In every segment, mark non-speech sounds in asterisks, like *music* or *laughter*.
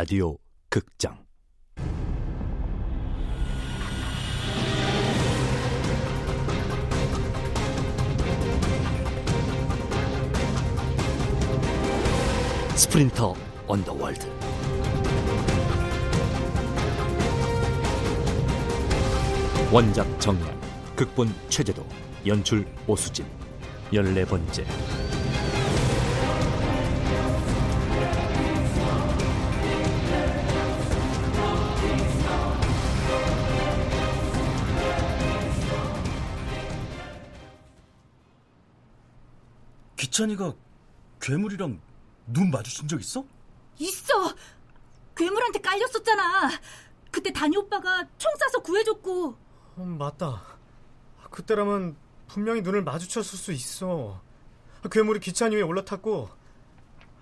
라디오 극장. 스프린터 언더월드. 원작 정량 극본 최재도 연출 오수진. 열네 번째 기찬이가 괴물이랑 눈 마주친 적 있어? 있어! 괴물한테 깔렸었잖아. 그때 다니 오빠가 총 쏴서 구해줬고. 어, 맞다. 그때라면 분명히 눈을 마주쳤을 수 있어. 괴물이 기찬이 위에 올라탔고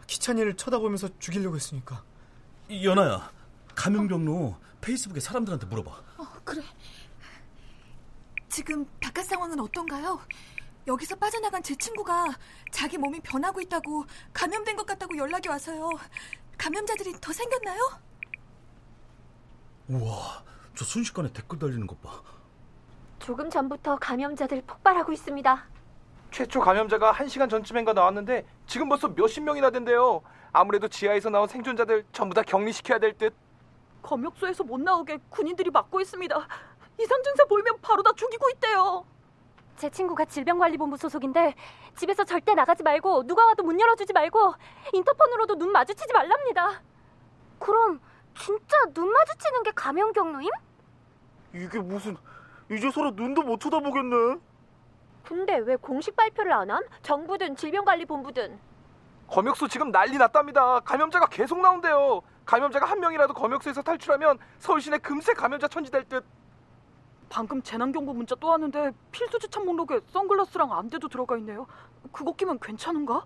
기찬이를 쳐다보면서 죽이려고 했으니까. 연아야, 감염 경로 페이스북에 사람들한테 물어봐. 어, 그래. 지금 바깥 상황은 어떤가요? 여기서 빠져나간 제 친구가 자기 몸이 변하고 있다고 감염된 것 같다고 연락이 와서요. 감염자들이 더 생겼나요? 우와, 저 순식간에 댓글 달리는 것 봐. 조금 전부터 감염자들 폭발하고 있습니다. 최초 감염자가 1시간 전쯤인가 나왔는데 지금 벌써 몇십 명이나 된대요. 아무래도 지하에서 나온 생존자들 전부 다 격리시켜야 될 듯. 검역소에서 못 나오게 군인들이 막고 있습니다. 이상 증세 보이면 바로 다 죽이고 있대요. 제 친구가 질병관리본부 소속인데 집에서 절대 나가지 말고 누가 와도 문 열어주지 말고 인터폰으로도 눈 마주치지 말랍니다. 그럼 진짜 눈 마주치는 게 감염 경로임? 이게 무슨 이제 서로 눈도 못 쳐다보겠네. 근데 왜 공식 발표를 안 함? 정부든 질병관리본부든. 검역소 지금 난리 났답니다. 감염자가 계속 나온대요. 감염자가 한 명이라도 검역소에서 탈출하면 서울 시내 금세 감염자 천지될 듯. 방금 재난경보 문자 또 왔는데 필수 지참 목록에 선글라스랑 안대도 들어가 있네요. 그거 끼면 괜찮은가?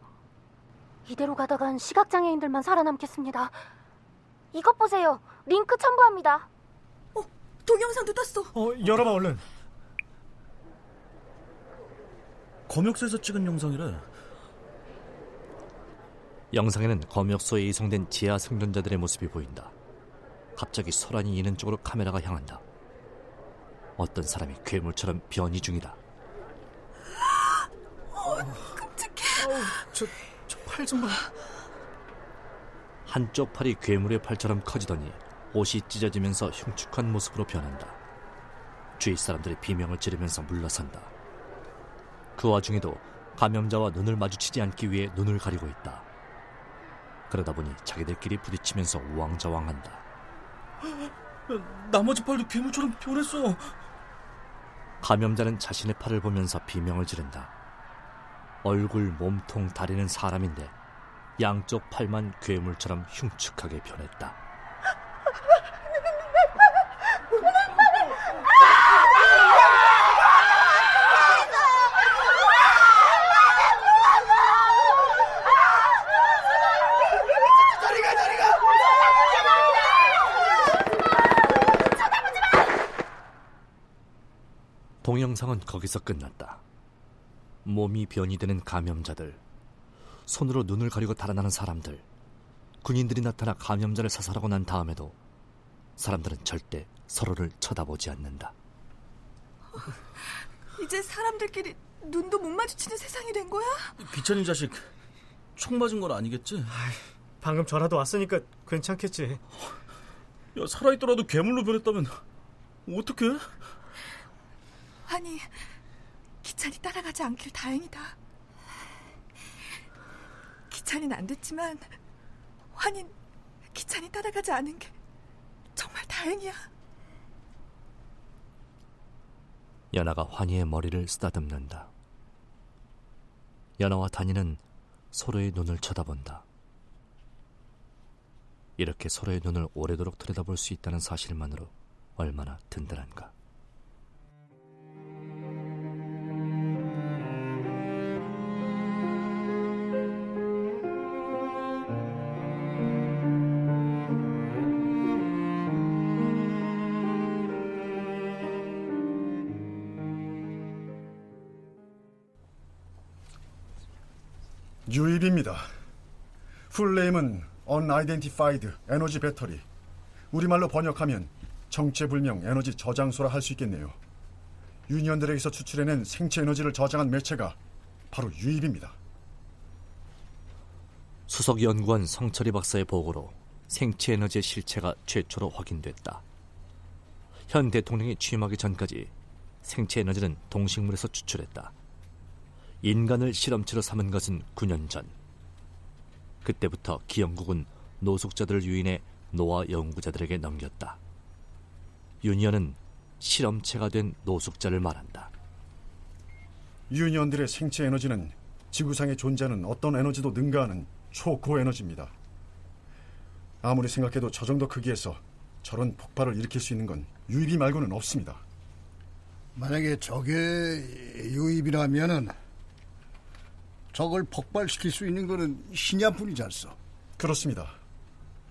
이대로 가다간 시각장애인들만 살아남겠습니다. 이것 보세요. 링크 첨부합니다. 어, 동영상도 떴어. 어, 열어봐 얼른. 검역소에서 찍은 영상이래. 영상에는 검역소에 이송된 지하 생존자들의 모습이 보인다. 갑자기 소란이 있는 쪽으로 카메라가 향한다. 어떤 사람이 괴물처럼 변이 중이다. 어, 끔찍해. 저, 저 팔 좀 봐. 한쪽 팔이 괴물의 팔처럼 커지더니 옷이 찢어지면서 흉측한 모습으로 변한다. 주위 사람들이 비명을 지르면서 물러선다. 그 와중에도 감염자와 눈을 마주치지 않기 위해 눈을 가리고 있다. 그러다 보니 자기들끼리 부딪히면서 우왕좌왕한다. 나머지 팔도 괴물처럼 변했어. 감염자는 자신의 팔을 보면서 비명을 지른다. 얼굴, 몸통, 다리는 사람인데 양쪽 팔만 괴물처럼 흉측하게 변했다. 동영상은 거기서 끝났다. 몸이 변이 되는 감염자들, 손으로 눈을 가리고 달아나는 사람들, 군인들이 나타나 감염자를 사살하고 난 다음에도 사람들은 절대 서로를 쳐다보지 않는다. 이제 사람들끼리 눈도 못 마주치는 세상이 된 거야? 기찬이 자식 총 맞은 건 아니겠지? 방금 전화도 왔으니까 괜찮겠지. 야, 살아있더라도 괴물로 변했다면 어떡해? 아니, 기찬이 따라가지 않길 다행이다. 기찬이는 안 됐지만 환인 기찬이 따라가지 않은 게 정말 다행이야. 연아가 환희의 머리를 쓰다듬는다. 연아와 단이는 서로의 눈을 쳐다본다. 이렇게 서로의 눈을 오래도록 들여다볼 수 있다는 사실만으로 얼마나 든든한가. 유입입니다. 풀네임은 Unidentified 에너지 배터리. 우리말로 번역하면 정체불명 에너지 저장소라 할 수 있겠네요. 유니언들에게서 추출해낸 생체 에너지를 저장한 매체가 바로 유입입니다. 수석 연구원 성철이 박사의 보고로 생체 에너지의 실체가 최초로 확인됐다. 현 대통령이 취임하기 전까지 생체 에너지는 동식물에서 추출했다. 인간을 실험체로 삼은 것은 9년 전. 그때부터 기영국은 노숙자들을 유인해 노아 연구자들에게 넘겼다. 유니언은 실험체가 된 노숙자를 말한다. 유니언들의 생체 에너지는 지구상에 존재하는 어떤 에너지도 능가하는 초고에너지입니다. 아무리 생각해도 저 정도 크기에서 저런 폭발을 일으킬 수 있는 건 유입이 말고는 없습니다. 만약에 저게 유입이라면은 저걸 폭발시킬 수 있는 거는 신야뿐이지 않소? 그렇습니다.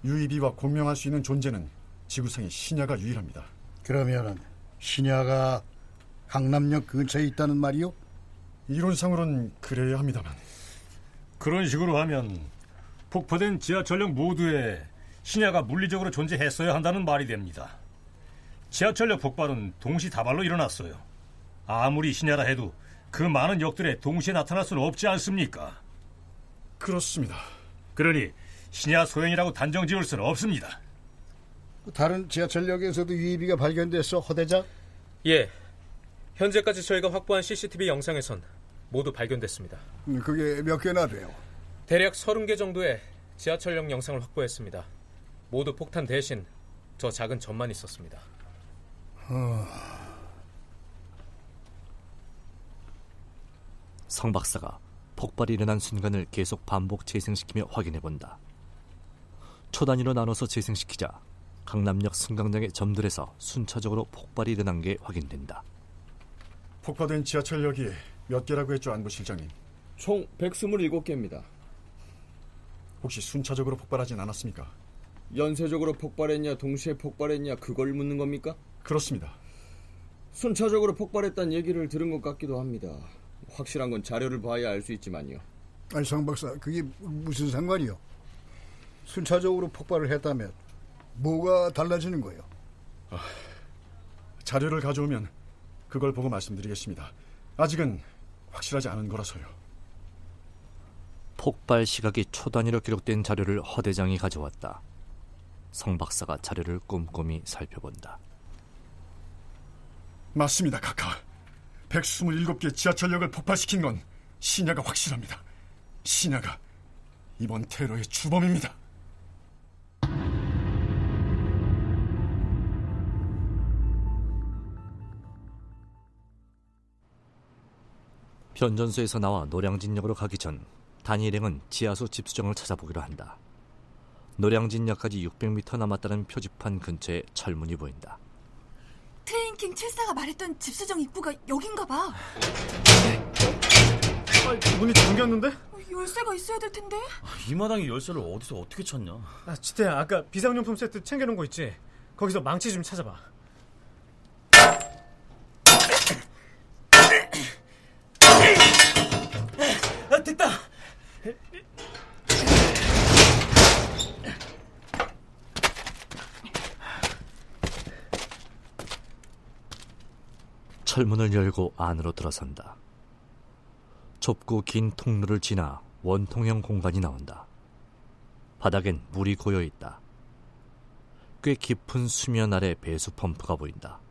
유입이와 공명할 수 있는 존재는 지구상의 신야가 유일합니다. 그러면은 신야가 강남역 근처에 있다는 말이요? 이론상으로는 그래야 합니다만. 그런 식으로 하면 폭파된 지하철역 모두에 신야가 물리적으로 존재했어야 한다는 말이 됩니다. 지하철역 폭발은 동시다발로 일어났어요. 아무리 신야라 해도 그 많은 역들에 동시에 나타날 수는 없지 않습니까? 그렇습니다. 그러니 신야 소행이라고 단정 지을 수는 없습니다. 다른 지하철역에서도 유입이가 발견됐어, 허대장? 예. 현재까지 저희가 확보한 CCTV 영상에선 모두 발견됐습니다. 음, 그게 몇 개나 돼요? 대략 30개 정도의 지하철역 영상을 확보했습니다. 모두 폭탄 대신 저 작은 점만 있었습니다. 어... 성 박사가 폭발이 일어난 순간을 계속 반복 재생시키며 확인해 본다. 초단위로 나눠서 재생시키자 강남역 승강장의 점들에서 순차적으로 폭발이 일어난 게 확인된다. 폭파된 지하철역이 몇 개라고 했죠, 안부 실장님? 총 127개입니다. 혹시 순차적으로 폭발하진 않았습니까? 연쇄적으로 폭발했냐, 동시에 폭발했냐, 그걸 묻는 겁니까? 그렇습니다. 순차적으로 폭발했다는 얘기를 들은 것 같기도 합니다. 확실한 건 자료를 봐야 알 수 있지만요. 아니, 상 박사, 그게 무슨 상관이요? 순차적으로 폭발을 했다면 뭐가 달라지는 거예요? 아, 자료를 가져오면 그걸 보고 말씀드리겠습니다. 아직은 확실하지 않은 거라서요. 폭발 시각이 초단위로 기록된 자료를 허 대장이 가져왔다. 성 박사가 자료를 꼼꼼히 살펴본다. 맞습니다, 카카. 127개 지하철역을 폭발시킨 건 신야가 확실합니다. 신야가 이번 테러의 주범입니다. 변전소에서 나와 노량진역으로 가기 전 단위 일행은 지하수 집수정을 찾아보기로 한다. 노량진역까지 600m 남았다는 표지판 근처에 철문이 보인다. 트레인킹 74가 말했던 집수정 입구가 여긴가 봐. 아, 문이 잠겼는데? 어, 열쇠가 있어야 될 텐데. 아, 이 마당에 열쇠를 어디서 어떻게 찾냐? 아, 지태야, 아까 비상용품 세트 챙겨놓은 거 있지? 거기서 망치 좀 찾아봐. 철문을 열고 안으로 들어선다. 좁고 긴 통로를 지나 원통형 공간이 나온다. 바닥엔 물이 고여 있다. 꽤 깊은 수면 아래 배수 펌프가 보인다.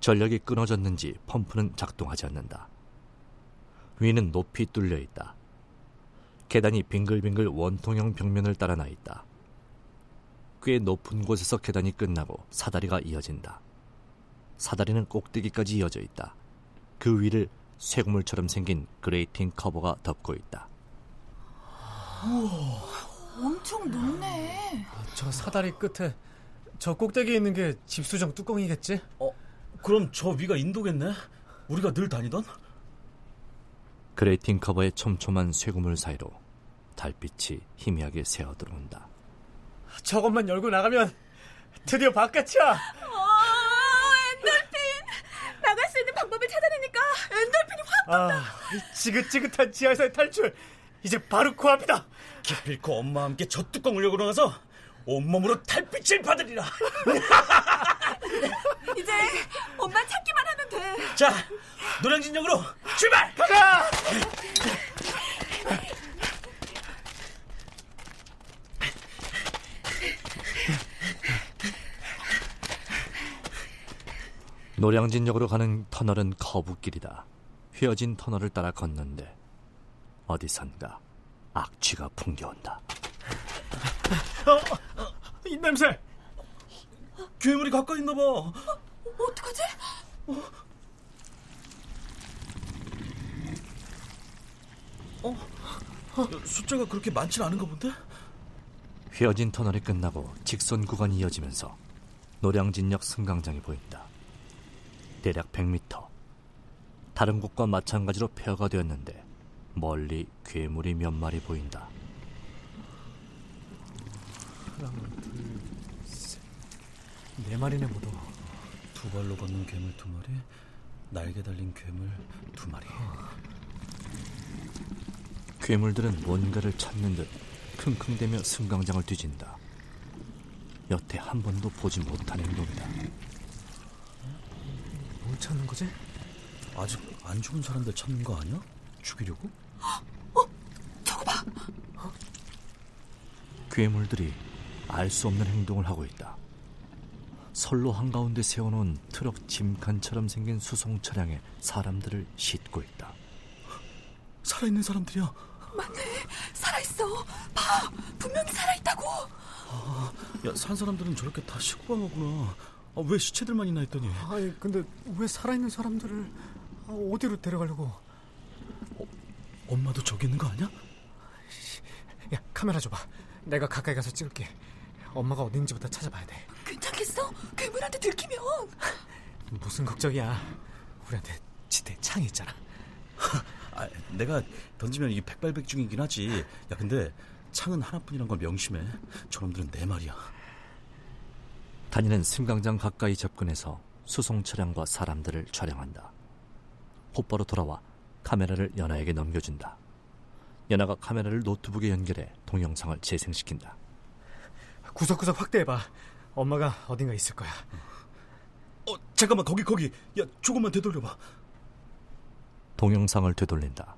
전력이 끊어졌는지 펌프는 작동하지 않는다. 위는 높이 뚫려 있다. 계단이 빙글빙글 원통형 벽면을 따라 나 있다. 꽤 높은 곳에서 계단이 끝나고 사다리가 이어진다. 사다리는 꼭대기까지 이어져 있다. 그 위를 쇠그물처럼 생긴 grating 커버가 덮고 있다. 우와, 엄청 높네. 저 사다리 끝에 저 꼭대기에 있는 게 집수정 뚜껑이겠지? 어, 그럼 저 위가 인도겠네? 우리가 늘 다니던? grating 커버의 촘촘한 쇠그물 사이로 달빛이 희미하게 새어 들어온다. 저것만 열고 나가면 드디어 바깥이야. 아, 지긋지긋한 지하에서의 탈출. 이제 바로 코앞이다. 기필코 엄마와 함께 저 뚜껑을 열고 나가서 온몸으로 달빛을 받으리라. *laughs* 이제 엄마 찾기만 하면 돼. 자, 노량진역으로 출발! 가자! 노량진역으로 가는 터널은 거북길이다. 휘어진 터널을 따라 걷는데 어디선가 악취가 풍겨온다. *laughs* 어, 어, 이 냄새! 괴물이 가까이 있나 봐. 어, 어떡하지? 어? 어? 숫자가 그렇게 많진 않은가 본데? 휘어진 터널이 끝나고 직선 구간이 이어지면서 노량진역 승강장이 보인다. 대략 100m. 다른 곳과 마찬가지로 폐허가 되었는데 멀리 괴물이 몇 마리 보인다. 하나, 둘, 셋. 네 마리네 모두. 두 발로 걷는 괴물 두 마리, 날개 달린 괴물 두 마리. 괴물들은 뭔가를 찾는 듯 킁킁대며 승강장을 뒤진다. 여태 한 번도 보지 못한 행동이다. 뭘 찾는 거지? 아직 안 죽은 사람들 찾는 거 아니야? 죽이려고? 어, 저거 봐. 괴물들이 알 수 없는 행동을 하고 있다. 선로 한가운데 세워놓은 트럭 짐칸처럼 생긴 수송 차량에 사람들을 싣고 있다. 살아있는 사람들이야. 맞네. 살아있어. 봐. 분명히 살아있다고. 아, 야, 산 사람들은 저렇게 다 식구방어구나. 아, 왜 시체들만 있나 했더니. 아니, 근데 왜 살아있는 사람들을 어디로 데려가려고? 어, 엄마도 저기 있는 거 아니야? 야, 카메라 줘봐. 내가 가까이 가서 찍을게. 엄마가 어딘지부터 찾아봐야 돼. 괜찮겠어? 괴물한테 들키면. 무슨 걱정이야. 우리한테 지대 창이 있잖아. *laughs* 아, 내가 던지면 이게 백발백중이긴 하지. 야, 근데 창은 하나뿐이란 걸 명심해. 저놈들은 네 마리야. 다니는 승강장 가까이 접근해서 수송 차량과 사람들을 촬영한다. 곧바로 돌아와 카메라를 연아에게 넘겨준다. 연아가 카메라를 노트북에 연결해 동영상을 재생시킨다. 구석구석 확대해봐. 엄마가 어딘가 있을 거야. 어, 잠깐만, 거기, 거기. 야, 조금만 되돌려봐. 동영상을 되돌린다.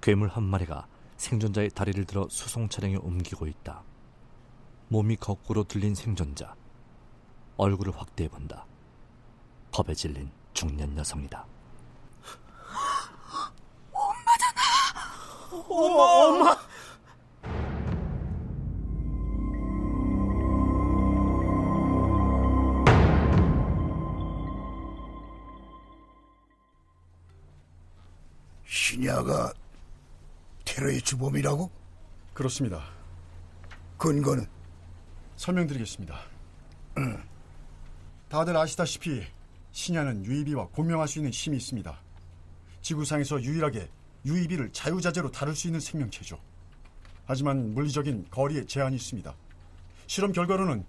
괴물 한 마리가 생존자의 다리를 들어 수송 차량에 옮기고 있다. 몸이 거꾸로 들린 생존자. 얼굴을 확대해 본다. 겁에 질린 중년 여성이다. 엄마, 엄마! 신야가 테러의 주범이라고? 그렇습니다. 근거는? 설명드리겠습니다. 다들 아시다시피 신야는 유이비와 공명할 수 있는 힘이 있습니다. 지구상에서 유일하게 유이비를 자유자재로 다룰 수 있는 생명체죠. 하지만 물리적인 거리에 제한이 있습니다. 실험 결과로는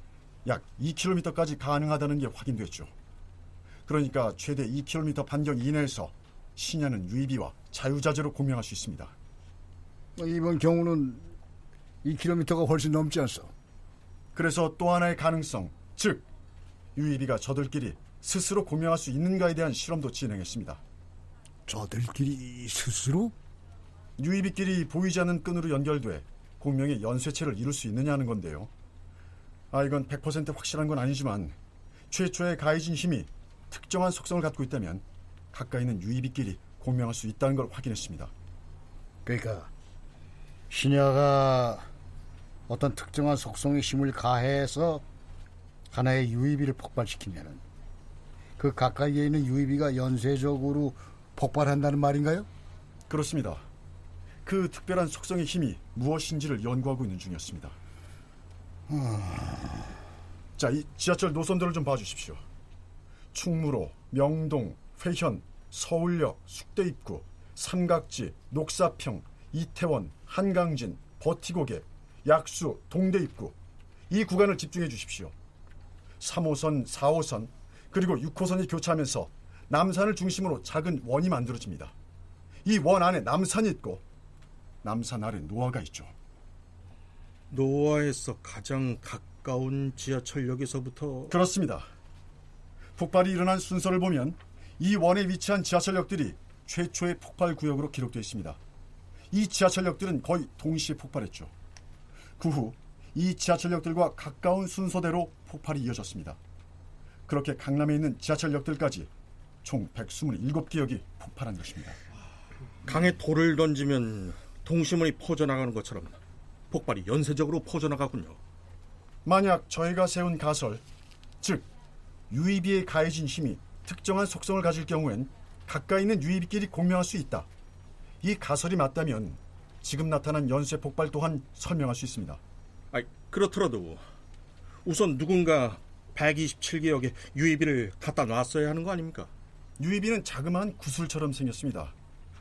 약 2km까지 가능하다는 게 확인됐죠. 그러니까 최대 2km 반경 이내에서 신야는 유이비와 자유자재로 공명할 수 있습니다. 이번 경우는 2km가 훨씬 넘지 않소. 그래서 또 하나의 가능성, 즉 유이비가 저들끼리 스스로 공명할 수 있는가에 대한 실험도 진행했습니다. 저들끼리 스스로? 유이비끼리 보이지 않는 끈으로 연결돼 공명의 연쇄체를 이룰 수 있느냐는 건데요. 아 이건 100% 확실한 건 아니지만 최초의 가해진 힘이 특정한 속성을 갖고 있다면 가까이 있는 유이비끼리 공명할 수 있다는 걸 확인했습니다. 그러니까 신야가 어떤 특정한 속성의 힘을 가해서 하나의 유의비를 폭발시키면은 그 가까이에 있는 유의비가 연쇄적으로 폭발한다는 말인가요? 그렇습니다. 그 특별한 속성의 힘이 무엇인지를 연구하고 있는 중이었습니다. 자, 이 지하철 노선들을 좀 봐주십시오. 충무로, 명동, 회현, 서울역, 숙대입구, 삼각지, 녹사평, 이태원, 한강진, 버티고개, 약수, 동대입구 이 구간을 집중해 주십시오. 3호선, 4호선, 그리고 6호선이 교차하면서 남산을 중심으로 작은 원이 만들어집니다. 이 원 안에 남산이 있고 남산 아래 노아가 있죠. 노아에서 가장 가까운 지하철역에서부터 그렇습니다. 폭발이 일어난 순서를 보면 이 원에 위치한 지하철역들이 최초의 폭발 구역으로 기록되어 있습니다. 이 지하철역들은 거의 동시에 폭발했죠. 그 후 이 지하철역들과 가까운 순서대로 폭발이 이어졌습니다. 그렇게 강남에 있는 지하철역들까지 총 127개역이 폭발한 것입니다. 강에 돌을 던지면 동시문이 퍼져나가는 것처럼 폭발이 연쇄적으로 퍼져나가군요. 만약 저희가 세운 가설, 즉 유의비에 가해진 힘이 특정한 속성을 가질 경우엔 가까이 있는 유의비끼리 공명할 수 있다. 이 가설이 맞다면 지금 나타난 연쇄 폭발 또한 설명할 수 있습니다. 아, 그렇더라도 우선 누군가 127개역에 유의비를 갖다 놨어야 하는 거 아닙니까? 유의비는 자그마한 구슬처럼 생겼습니다.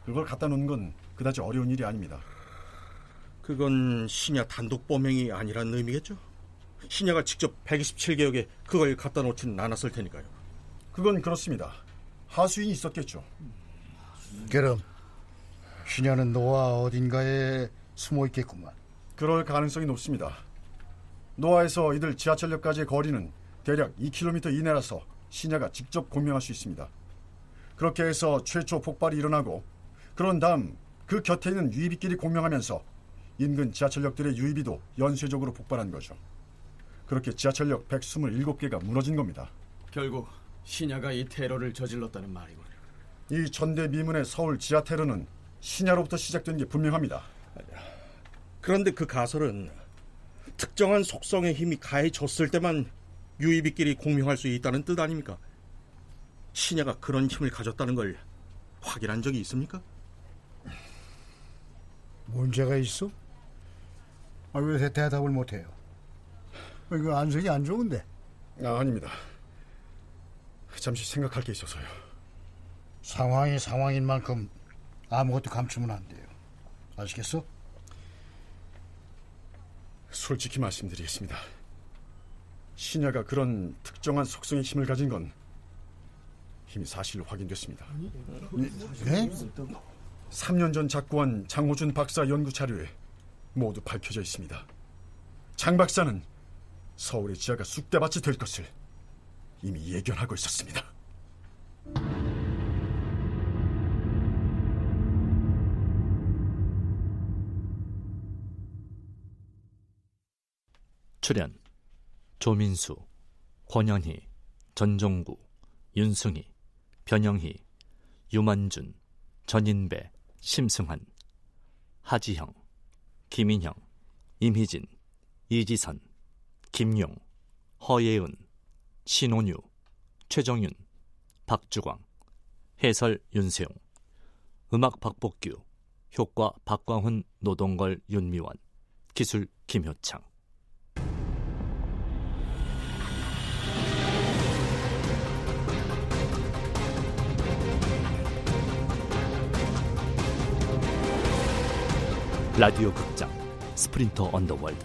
그걸 갖다 놓는 건 그다지 어려운 일이 아닙니다. 그건 신야 단독 범행이 아니란 의미겠죠? 신야가 직접 127개역에 그걸 갖다 놓지는 않았을 테니까요. 그건 그렇습니다. 하수인이 있었겠죠. 그럼 신야는 노아 어딘가에 숨어 있겠구만. 그럴 가능성이 높습니다. 노아에서 이들 지하철역까지의 거리는 대략 2km 이내라서 신야가 직접 공명할 수 있습니다. 그렇게 해서 최초 폭발이 일어나고 그런 다음 그 곁에 있는 유의비끼리 공명하면서 인근 지하철역들의 유의비도 연쇄적으로 폭발한 거죠. 그렇게 지하철역 127개가 무너진 겁니다. 결국 신야가 이 테러를 저질렀다는 말이군요. 이 전대미문의 서울 지하 테러는 신야로부터 시작된 게 분명합니다. 그런데 그 가설은 특정한 속성의 힘이 가해졌을 때만 유의비끼리 공명할 수 있다는 뜻 아닙니까? 신야가 그런 힘을 가졌다는 걸 확인한 적이 있습니까? 문제가 있어? 아, 왜 대답을 못해요? 아, 이거 안색이 안 좋은데. 아, 아닙니다. 잠시 생각할 게 있어서요. 상황이 상황인 만큼 아무것도 감추면 안 돼요. 아시겠어? 솔직히 말씀드리겠습니다. 신야가 그런 특정한 속성의 힘을 가진 건 이미 사실로 확인됐습니다. 네? 3년 전 작고한 장호준 박사 연구 자료에 모두 밝혀져 있습니다. 장 박사는 서울의 지하가 쑥대밭이 될 것을 이미 예견하고 있었습니다. 출연 조민수, 권현희, 전종구, 윤승희, 변영희, 유만준, 전인배, 심승환, 하지형, 김인형, 임희진, 이지선, 김용, 허예은, 신온유, 최정윤, 박주광, 해설 윤세용, 음악 박복규, 효과 박광훈, 노동걸, 윤미원, 기술 김효창. 라디오 극장 스프린터 언더월드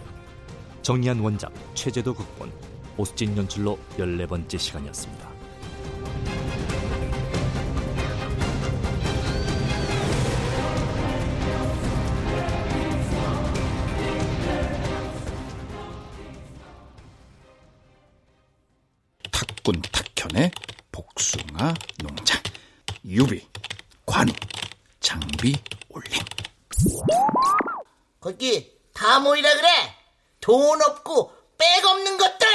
정리한 원작 최재도 극본 오스진 연출로 14번째 시간이었습니다. 다 모이라 그래. 돈 없고 백 없는 것들.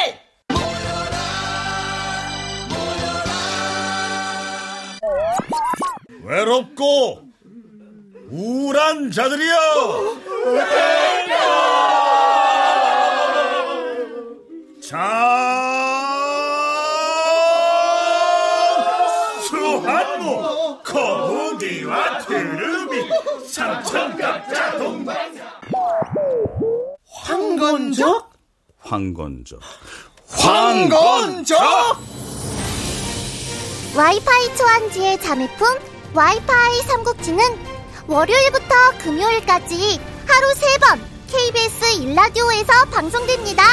외롭고 우울한 자들이여 황건적. 황건적? 와이파이 초안지의 자매품 와이파이 삼국지는 월요일부터 금요일까지 하루 3번 KBS 일라디오에서 방송됩니다.